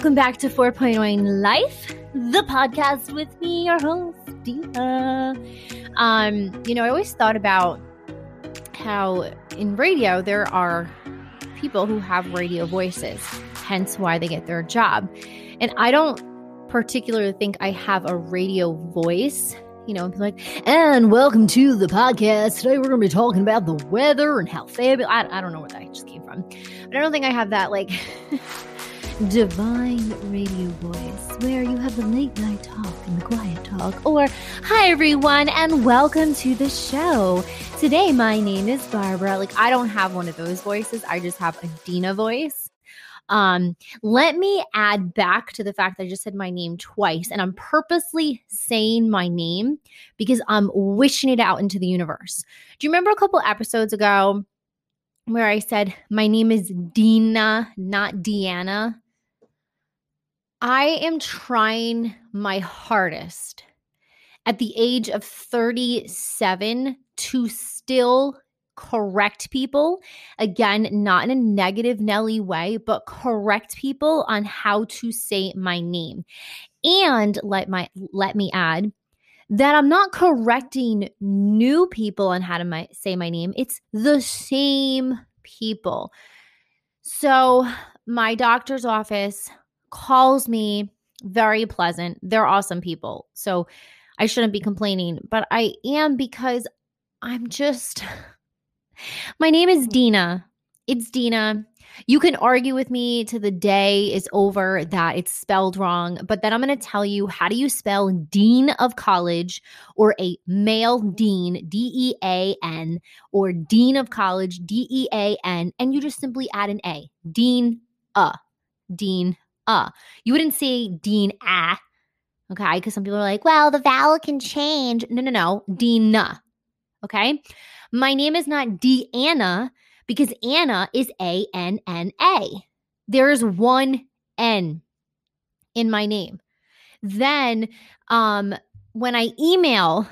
Welcome back to 4.0 Life, the podcast with me, your host, Dina. Um, you know, I always thought about how in radio there are people who have radio voices, hence why they get their job. And I don't particularly think I have a radio voice you know, like, and welcome to the podcast. Today we're going to be talking about the weather and how fabulous. I, I don't know where that just came from. But I don't think I have that, like, divine radio voice where you have the late night talk and the quiet talk. Or, hi everyone, and welcome to the show. Today, my name is Barbara. Like, I don't have one of those voices, I just have a Dina voice. Um, let me add back to the fact that I just said my name twice, and I'm purposely saying my name because I'm wishing it out into the universe. Do you remember a couple episodes ago where I said my name is Dina, not Deanna? I am trying my hardest at the age of 37 to still correct people. Again, not in a negative Nelly way, but correct people on how to say my name. And let my let me add that I'm not correcting new people on how to my, say my name. It's the same people. So, my doctor's office calls me very pleasant. They're awesome people. So, I shouldn't be complaining, but I am because I'm just my name is Dina. It's Dina. You can argue with me to the day is over that it's spelled wrong, but then I'm going to tell you how do you spell dean of college or a male dean, D E A N, or dean of college, D E A N, and you just simply add an A. Dean, uh, dean, uh. You wouldn't say dean, ah, okay? Because some people are like, well, the vowel can change. No, no, no. Dean, okay? My name is not Deanna because Anna is A N N A. There is one N in my name. Then, um, when I email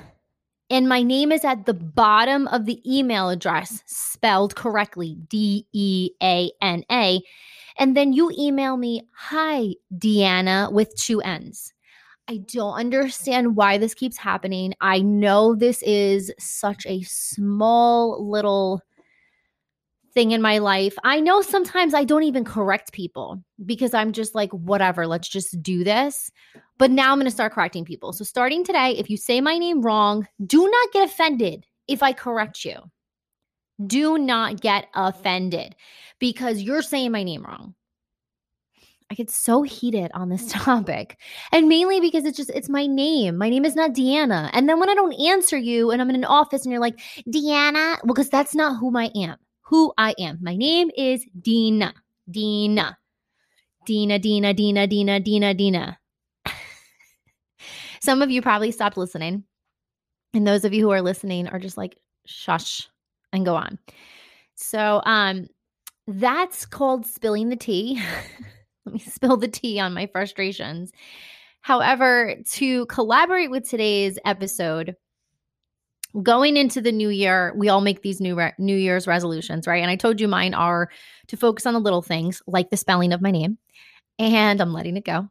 and my name is at the bottom of the email address, spelled correctly D E A N A. And then you email me, Hi, Deanna, with two N's. I don't understand why this keeps happening. I know this is such a small little thing in my life. I know sometimes I don't even correct people because I'm just like, whatever, let's just do this. But now I'm going to start correcting people. So, starting today, if you say my name wrong, do not get offended if I correct you. Do not get offended because you're saying my name wrong. I get so heated on this topic. And mainly because it's just, it's my name. My name is not Deanna. And then when I don't answer you and I'm in an office and you're like, Deanna, well, because that's not who I am. Who I am. My name is Dina. Dina. Dina, Dina, Dina, Dina, Dina, Dina. Some of you probably stopped listening. And those of you who are listening are just like, shush and go on. So, um, that's called spilling the tea. Let me spill the tea on my frustrations. However, to collaborate with today's episode, going into the new year, we all make these new re- New Year's resolutions, right? And I told you mine are to focus on the little things, like the spelling of my name, and I'm letting it go.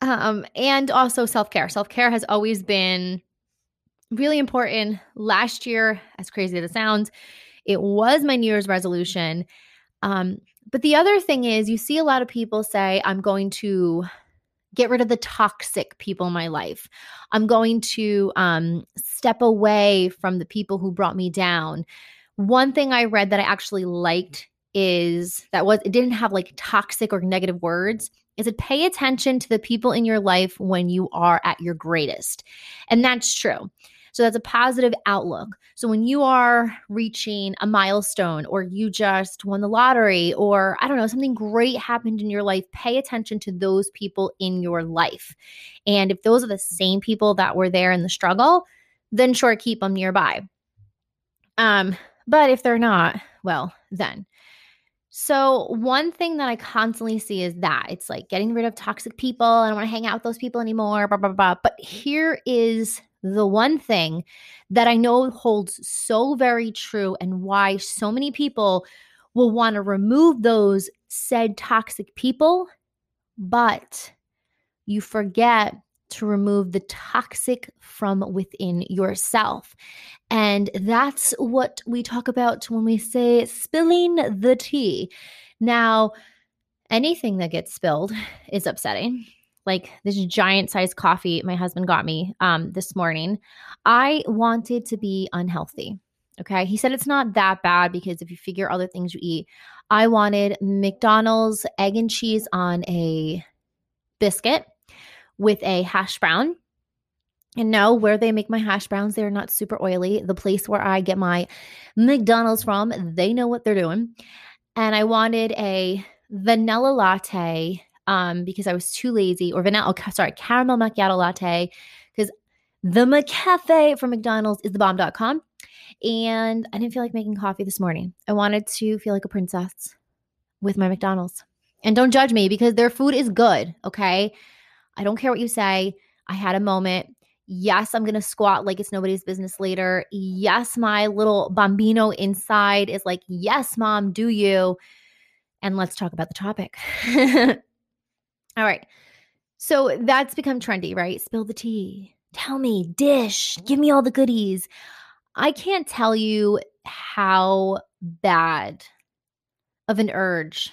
Um, and also self care. Self care has always been really important. Last year, as crazy as it sounds, it was my New Year's resolution. Um, but the other thing is, you see a lot of people say, I'm going to get rid of the toxic people in my life. I'm going to um, step away from the people who brought me down. One thing I read that I actually liked is that was it didn't have like toxic or negative words is it pay attention to the people in your life when you are at your greatest. And that's true. So that's a positive outlook. So when you are reaching a milestone or you just won the lottery or I don't know, something great happened in your life, pay attention to those people in your life. And if those are the same people that were there in the struggle, then sure keep them nearby. Um, but if they're not, well, then so, one thing that I constantly see is that it's like getting rid of toxic people. I don't want to hang out with those people anymore, blah, blah, blah. But here is the one thing that I know holds so very true and why so many people will want to remove those said toxic people, but you forget to remove the toxic from within yourself. And that's what we talk about when we say spilling the tea. Now, anything that gets spilled is upsetting. Like this giant sized coffee my husband got me um, this morning. I wanted to be unhealthy. Okay. He said it's not that bad because if you figure other things you eat, I wanted McDonald's egg and cheese on a biscuit with a hash brown. And no, where they make my hash browns, they're not super oily. The place where I get my McDonald's from, they know what they're doing. And I wanted a vanilla latte um, because I was too lazy, or vanilla, oh, sorry, caramel macchiato latte, because the McCafe from McDonald's is the bomb.com. And I didn't feel like making coffee this morning. I wanted to feel like a princess with my McDonald's. And don't judge me because their food is good, okay? I don't care what you say. I had a moment. Yes, I'm going to squat like it's nobody's business later. Yes, my little bambino inside is like, yes, mom, do you? And let's talk about the topic. All right. So that's become trendy, right? Spill the tea. Tell me, dish, give me all the goodies. I can't tell you how bad of an urge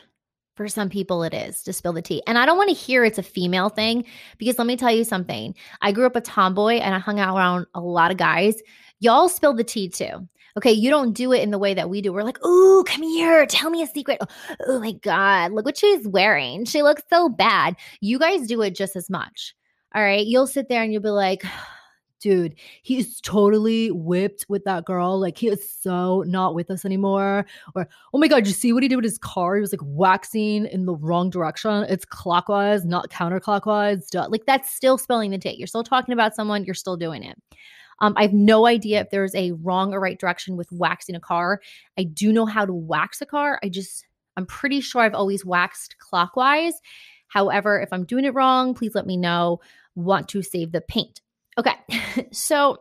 for some people it is to spill the tea. And I don't want to hear it's a female thing because let me tell you something. I grew up a tomboy and I hung out around a lot of guys. Y'all spill the tea too. Okay, you don't do it in the way that we do. We're like, "Ooh, come here, tell me a secret." Oh, oh my god, look what she's wearing. She looks so bad. You guys do it just as much. All right, you'll sit there and you'll be like, dude, he's totally whipped with that girl. Like he is so not with us anymore. Or, oh my God, you see what he did with his car? He was like waxing in the wrong direction. It's clockwise, not counterclockwise. Like that's still spelling the tea. You're still talking about someone, you're still doing it. Um, I have no idea if there's a wrong or right direction with waxing a car. I do know how to wax a car. I just, I'm pretty sure I've always waxed clockwise. However, if I'm doing it wrong, please let me know. Want to save the paint. Okay. so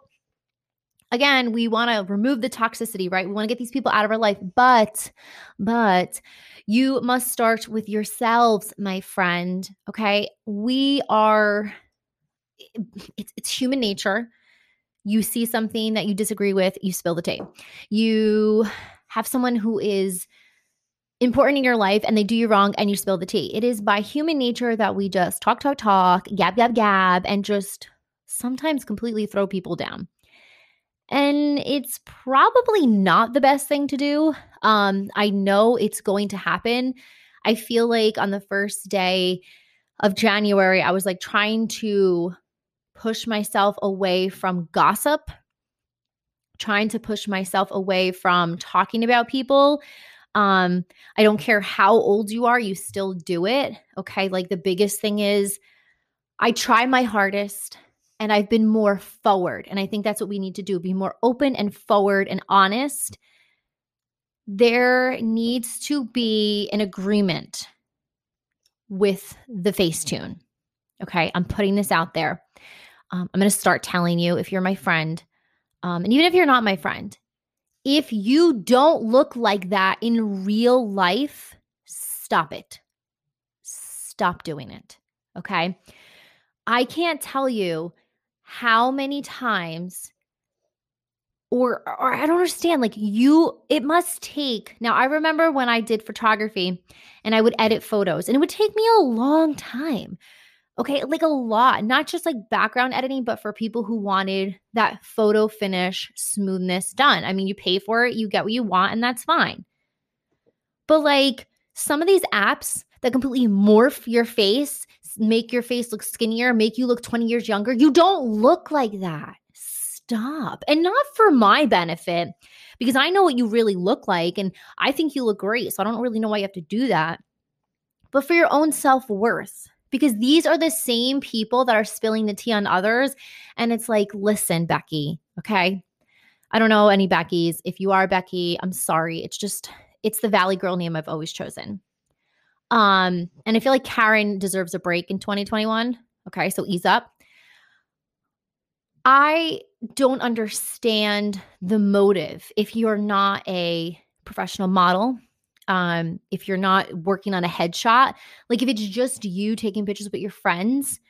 again, we want to remove the toxicity, right? We want to get these people out of our life, but but you must start with yourselves, my friend, okay? We are it's it's human nature. You see something that you disagree with, you spill the tea. You have someone who is important in your life and they do you wrong and you spill the tea. It is by human nature that we just talk, talk, talk, gab, gab, gab, and just sometimes completely throw people down. And it's probably not the best thing to do. Um, I know it's going to happen. I feel like on the first day of January, I was like trying to push myself away from gossip, trying to push myself away from talking about people. Um, I don't care how old you are, you still do it. Okay. Like the biggest thing is I try my hardest and I've been more forward. And I think that's what we need to do be more open and forward and honest. There needs to be an agreement with the Facetune. Okay. I'm putting this out there. Um, I'm going to start telling you if you're my friend, um, and even if you're not my friend, if you don't look like that in real life, stop it. Stop doing it. Okay. I can't tell you how many times or or I don't understand like you it must take now I remember when I did photography and I would edit photos and it would take me a long time okay like a lot not just like background editing but for people who wanted that photo finish smoothness done I mean you pay for it you get what you want and that's fine but like some of these apps that completely morph your face make your face look skinnier, make you look 20 years younger. You don't look like that. Stop. And not for my benefit, because I know what you really look like and I think you look great. So I don't really know why you have to do that. But for your own self worth, because these are the same people that are spilling the tea on others. And it's like, listen, Becky, okay? I don't know any Beckys. If you are Becky, I'm sorry. It's just, it's the Valley Girl name I've always chosen. Um, and I feel like Karen deserves a break in 2021. Okay, so ease up. I don't understand the motive if you're not a professional model, um, if you're not working on a headshot, like if it's just you taking pictures with your friends,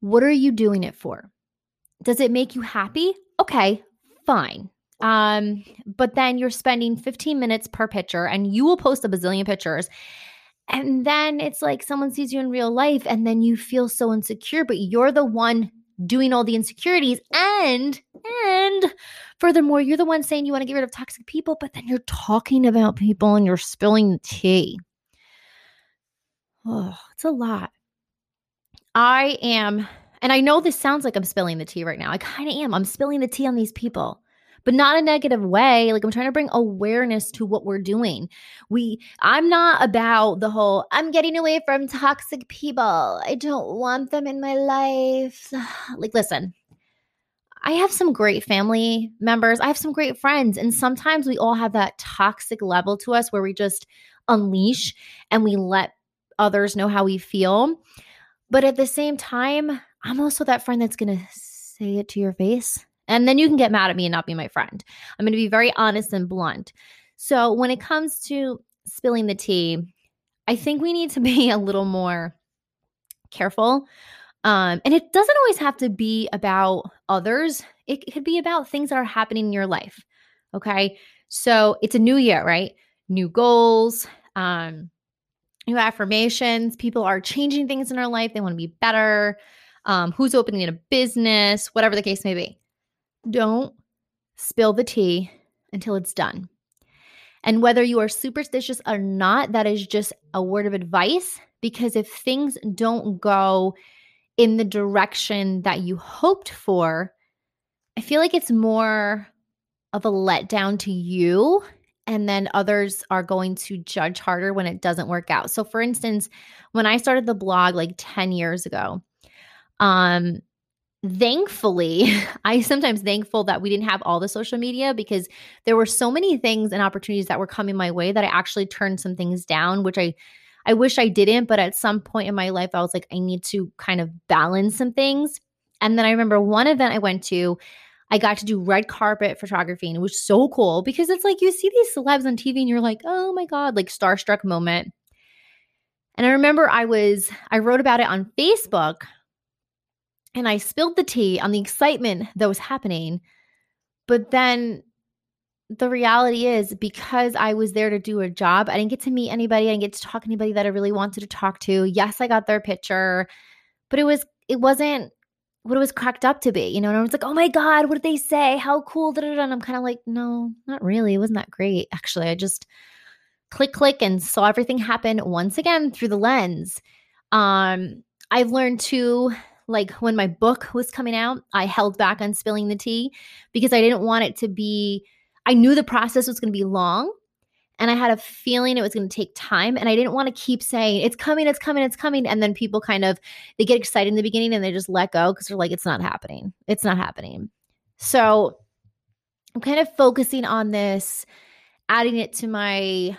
what are you doing it for? Does it make you happy? Okay, fine. Um, but then you're spending 15 minutes per picture and you will post a bazillion pictures. And then it's like someone sees you in real life and then you feel so insecure, but you're the one doing all the insecurities and and furthermore you're the one saying you want to get rid of toxic people but then you're talking about people and you're spilling the tea. Oh it's a lot. I am and i know this sounds like i'm spilling the tea right now i kind of am i'm spilling the tea on these people but not a negative way. Like I'm trying to bring awareness to what we're doing. We I'm not about the whole I'm getting away from toxic people. I don't want them in my life. Like listen, I have some great family members. I have some great friends. And sometimes we all have that toxic level to us where we just unleash and we let others know how we feel. But at the same time, I'm also that friend that's going to say it to your face. And then you can get mad at me and not be my friend. I'm going to be very honest and blunt. So when it comes to spilling the tea, I think we need to be a little more careful. Um, and it doesn't always have to be about others, it could be about things that are happening in your life. Okay. So it's a new year, right? New goals, um, new affirmations. People are changing things in their life. They want to be better. Um, who's opening a business, whatever the case may be don't spill the tea until it's done. And whether you are superstitious or not, that is just a word of advice because if things don't go in the direction that you hoped for, I feel like it's more of a letdown to you. And then others are going to judge harder when it doesn't work out. So, for instance, when I started the blog like 10 years ago, um, thankfully, I sometimes thankful that we didn't have all the social media because there were so many things and opportunities that were coming my way that I actually turned some things down, which I I wish I didn't, but at some point in my life I was like I need to kind of balance some things. And then I remember one event I went to, I got to do red carpet photography and it was so cool because it's like you see these celebs on TV and you're like, "Oh my god, like starstruck moment." And I remember I was I wrote about it on Facebook and I spilled the tea on the excitement that was happening. But then the reality is because I was there to do a job, I didn't get to meet anybody. I didn't get to talk to anybody that I really wanted to talk to. Yes, I got their picture, but it was it wasn't what it was cracked up to be. You know, and I was like, oh my God, what did they say? How cool. And I'm kind of like, no, not really. It wasn't that great. Actually, I just click, click and saw everything happen once again through the lens. Um, I've learned too like when my book was coming out, I held back on spilling the tea because I didn't want it to be, I knew the process was going to be long and I had a feeling it was going to take time. And I didn't want to keep saying, it's coming, it's coming, it's coming. And then people kind of, they get excited in the beginning and they just let go because they're like, it's not happening. It's not happening. So I'm kind of focusing on this, adding it to my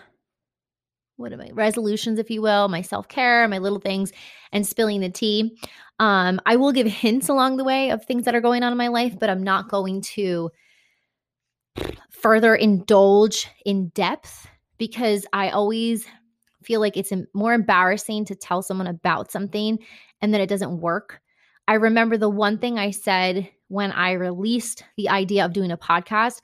what am my resolutions, if you will, my self care, my little things, and spilling the tea. Um, I will give hints along the way of things that are going on in my life, but I'm not going to further indulge in depth because I always feel like it's more embarrassing to tell someone about something and then it doesn't work. I remember the one thing I said when I released the idea of doing a podcast.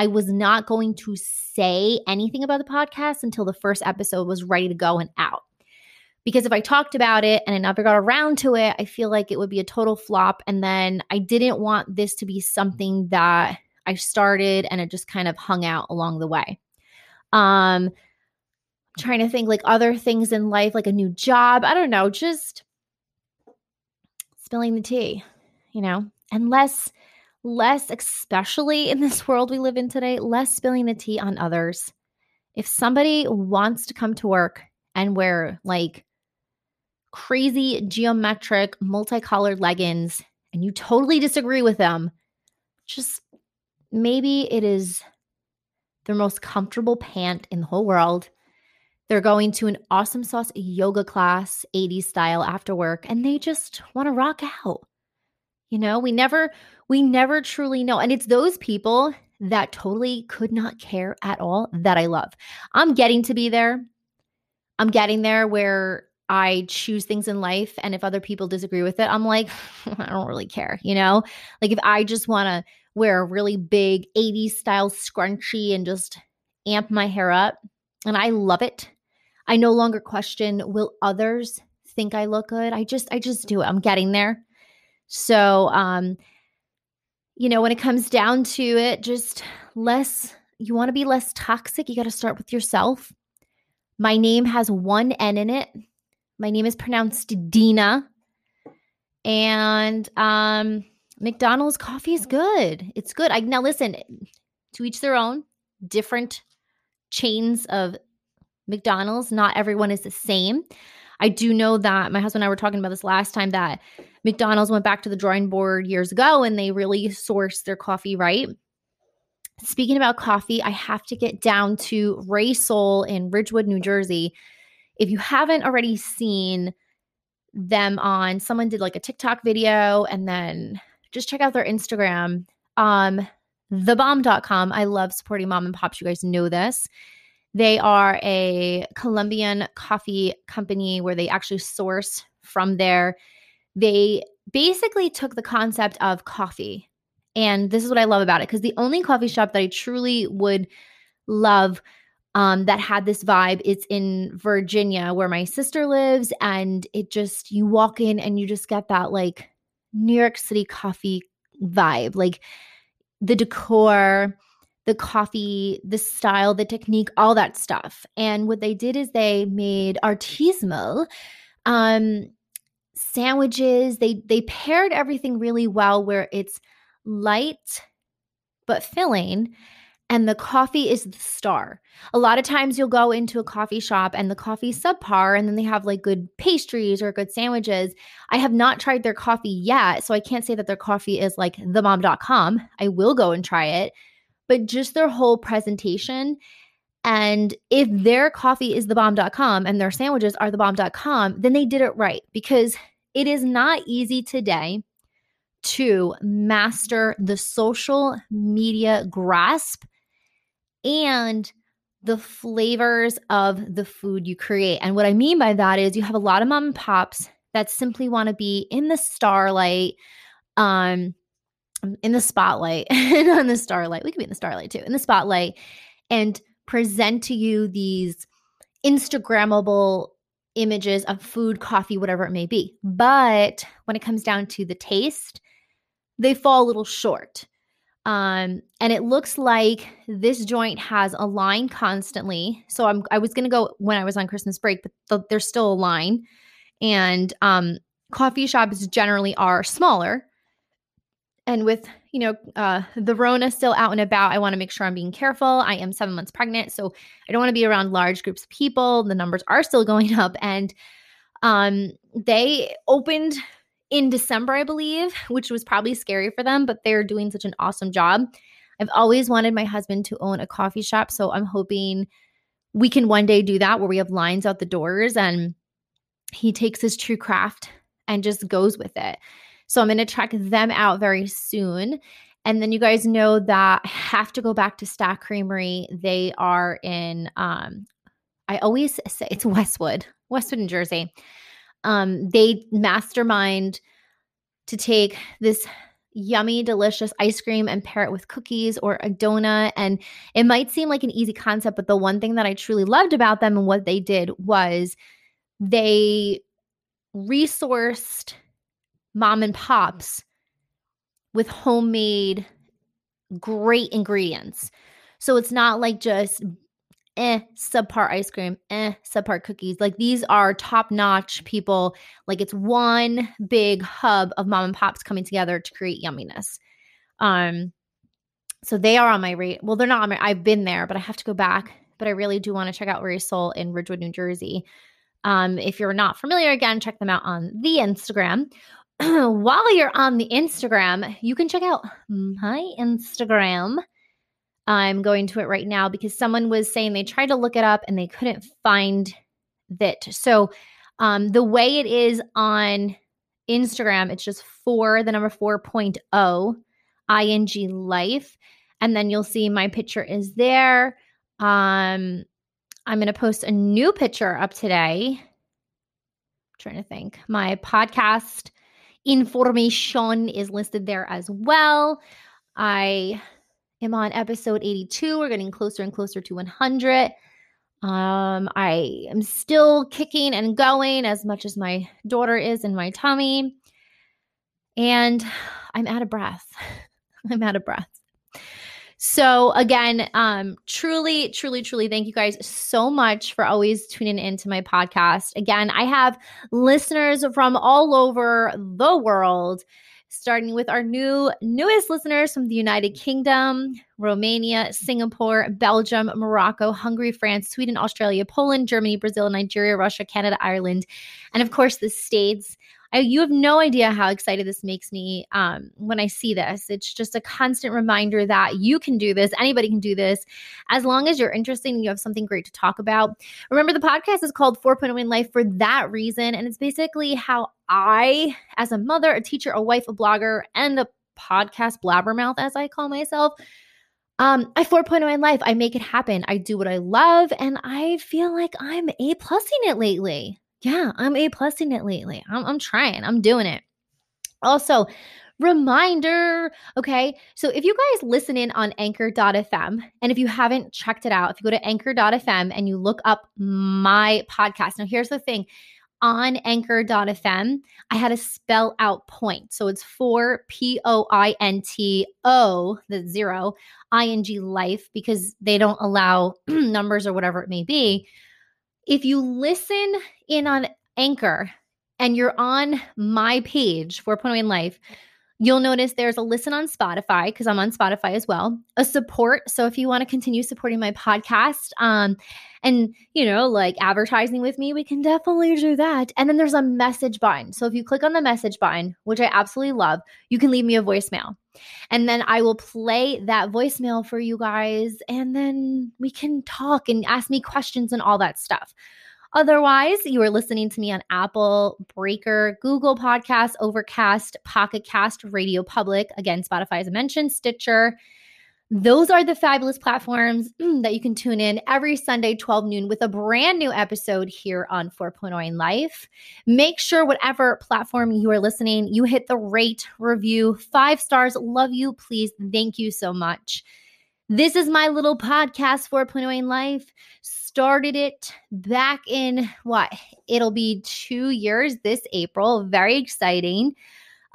I was not going to say anything about the podcast until the first episode was ready to go and out. Because if I talked about it and I never got around to it, I feel like it would be a total flop. And then I didn't want this to be something that I started and it just kind of hung out along the way. Um, trying to think like other things in life, like a new job. I don't know, just spilling the tea, you know, and less especially in this world we live in today, less spilling the tea on others. If somebody wants to come to work and wear like crazy geometric multicolored leggings and you totally disagree with them, just maybe it is their most comfortable pant in the whole world. They're going to an awesome sauce yoga class, 80s style after work, and they just want to rock out. You know, we never we never truly know. And it's those people that totally could not care at all that I love. I'm getting to be there. I'm getting there where I choose things in life. And if other people disagree with it, I'm like, I don't really care, you know? Like if I just want to wear a really big 80s style scrunchie and just amp my hair up, and I love it. I no longer question, will others think I look good? I just, I just do it. I'm getting there. So, um, you know, when it comes down to it, just less, you want to be less toxic, you got to start with yourself. My name has one N in it. My name is pronounced Dina. And um, McDonald's coffee is good. It's good. I now listen, to each their own, different chains of McDonald's. Not everyone is the same. I do know that my husband and I were talking about this last time that McDonald's went back to the drawing board years ago and they really sourced their coffee right. Speaking about coffee, I have to get down to Ray Soul in Ridgewood, New Jersey. If you haven't already seen them on, someone did like a TikTok video and then just check out their Instagram. Um, thebomb.com. I love supporting mom and pops. You guys know this. They are a Colombian coffee company where they actually source from there they basically took the concept of coffee. And this is what I love about it because the only coffee shop that I truly would love um, that had this vibe is in Virginia, where my sister lives. And it just, you walk in and you just get that like New York City coffee vibe, like the decor, the coffee, the style, the technique, all that stuff. And what they did is they made artisanal um sandwiches. They they paired everything really well where it's light but filling and the coffee is the star. A lot of times you'll go into a coffee shop and the coffee's subpar and then they have like good pastries or good sandwiches. I have not tried their coffee yet, so I can't say that their coffee is like thebomb.com. I will go and try it, but just their whole presentation and if their coffee is thebomb.com and their sandwiches are thebomb.com, then they did it right because it is not easy today to master the social media grasp and the flavors of the food you create. And what I mean by that is you have a lot of mom and pops that simply want to be in the starlight, um, in the spotlight, and on the starlight. We could be in the starlight too, in the spotlight, and present to you these Instagrammable images of food, coffee, whatever it may be. But when it comes down to the taste, they fall a little short. Um, and it looks like this joint has a line constantly. So I'm I was gonna go when I was on Christmas break, but th- there's still a line. And um, coffee shops generally are smaller. And with you know uh, the Rona still out and about, I want to make sure I'm being careful. I am seven months pregnant, so I don't want to be around large groups of people. The numbers are still going up, and um, they opened in December, I believe, which was probably scary for them, but they're doing such an awesome job. I've always wanted my husband to own a coffee shop, so I'm hoping we can one day do that where we have lines out the doors and he takes his true craft and just goes with it. So I'm going to check them out very soon. And then you guys know that I have to go back to Stack Creamery. They are in, um, I always say it's Westwood, Westwood, New Jersey. Um, they mastermind to take this yummy, delicious ice cream and pair it with cookies or a donut. And it might seem like an easy concept, but the one thing that I truly loved about them and what they did was they resourced mom and pops with homemade great ingredients. So it's not like just eh subpar ice cream, eh subpar cookies. Like these are top-notch people. Like it's one big hub of mom and pops coming together to create yumminess. Um so they are on my rate. Well, they're not on my I've been there, but I have to go back. But I really do want to check out Ray Soul in Ridgewood, New Jersey. Um, if you're not familiar, again, check them out on the Instagram while you're on the Instagram, you can check out my Instagram. I'm going to it right now because someone was saying they tried to look it up and they couldn't find it. So, um, the way it is on Instagram, it's just for the number 4.0 ing life. and then you'll see my picture is there. Um, I'm going to post a new picture up today. I'm trying to think. My podcast information is listed there as well. I am on episode 82. We're getting closer and closer to 100. Um, I am still kicking and going as much as my daughter is in my tummy. And I'm out of breath. I'm out of breath. So again, um, truly, truly, truly, thank you guys so much for always tuning into my podcast. Again, I have listeners from all over the world starting with our new newest listeners from the United Kingdom, Romania, Singapore, Belgium, Morocco, Hungary, France, Sweden, Australia, Poland, Germany, Brazil, Nigeria, Russia, Canada, Ireland, and of course the States. I, you have no idea how excited this makes me um, when I see this. It's just a constant reminder that you can do this. Anybody can do this as long as you're interested and you have something great to talk about. Remember, the podcast is called 4.0 in Life for that reason. And it's basically how I, as a mother, a teacher, a wife, a blogger, and a podcast blabbermouth, as I call myself, um, I 4.0 in life. I make it happen. I do what I love, and I feel like I'm A plusing it lately yeah, I'm A plusing it lately. I'm, I'm trying, I'm doing it. Also, reminder okay? So if you guys listen in on anchor.fm and if you haven't checked it out if you go to anchor.fm and you look up my podcast now here's the thing. On anchor.fm i had to spell out point. So it's for p-o-i-n-t-o the zero ing life because they don't allow numbers or whatever it may be if you listen in on Anchor and you're on my page, 4.0 in Life, you'll notice there's a listen on Spotify because I'm on Spotify as well, a support. So if you want to continue supporting my podcast, um, and you know, like advertising with me, we can definitely do that. And then there's a message button. So if you click on the message button, which I absolutely love, you can leave me a voicemail. And then I will play that voicemail for you guys, and then we can talk and ask me questions and all that stuff. Otherwise, you are listening to me on Apple, Breaker, Google Podcasts, Overcast, Pocket Cast, Radio Public, again, Spotify as I mentioned, Stitcher. Those are the fabulous platforms that you can tune in every Sunday, 12 noon, with a brand new episode here on 4.0 in Life. Make sure, whatever platform you are listening, you hit the rate, review, five stars. Love you. Please. Thank you so much. This is my little podcast, 4.0 in Life started it back in what? It'll be two years this April. Very exciting.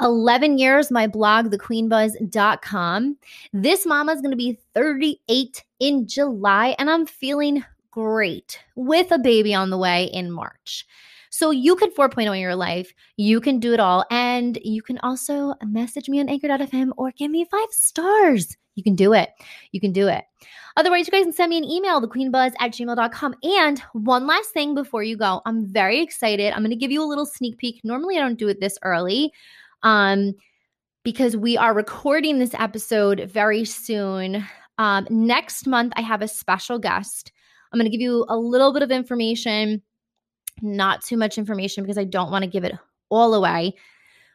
11 years, my blog, thequeenbuzz.com. This mama is going to be 38 in July, and I'm feeling great with a baby on the way in March. So you can 4.0 in your life. You can do it all. And you can also message me on anchor.fm or give me five stars. You can do it. You can do it. Otherwise, you guys can send me an email, thequeenbuzz at gmail.com. And one last thing before you go, I'm very excited. I'm going to give you a little sneak peek. Normally, I don't do it this early um, because we are recording this episode very soon. Um, next month, I have a special guest. I'm going to give you a little bit of information, not too much information because I don't want to give it all away.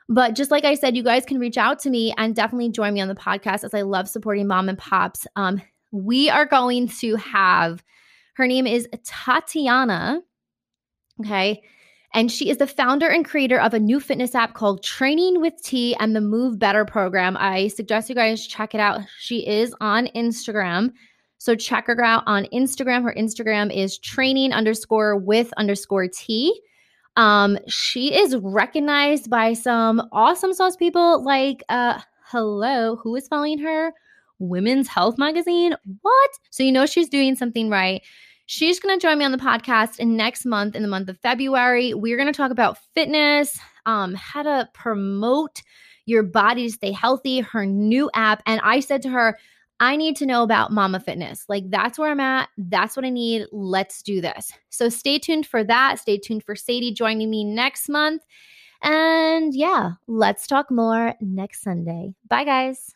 But just like I said, you guys can reach out to me and definitely join me on the podcast as I love supporting mom and pops. Um, we are going to have her name is Tatiana. Okay. And she is the founder and creator of a new fitness app called Training with T and the Move Better program. I suggest you guys check it out. She is on Instagram. So check her out on Instagram. Her Instagram is training underscore with underscore T. Um, she is recognized by some awesome sauce people like uh hello, who is following her? Women's Health Magazine. What? So you know she's doing something right. She's going to join me on the podcast in next month, in the month of February. We're going to talk about fitness, um, how to promote your body to stay healthy, her new app. And I said to her, I need to know about Mama Fitness. Like, that's where I'm at. That's what I need. Let's do this. So, stay tuned for that. Stay tuned for Sadie joining me next month. And yeah, let's talk more next Sunday. Bye, guys.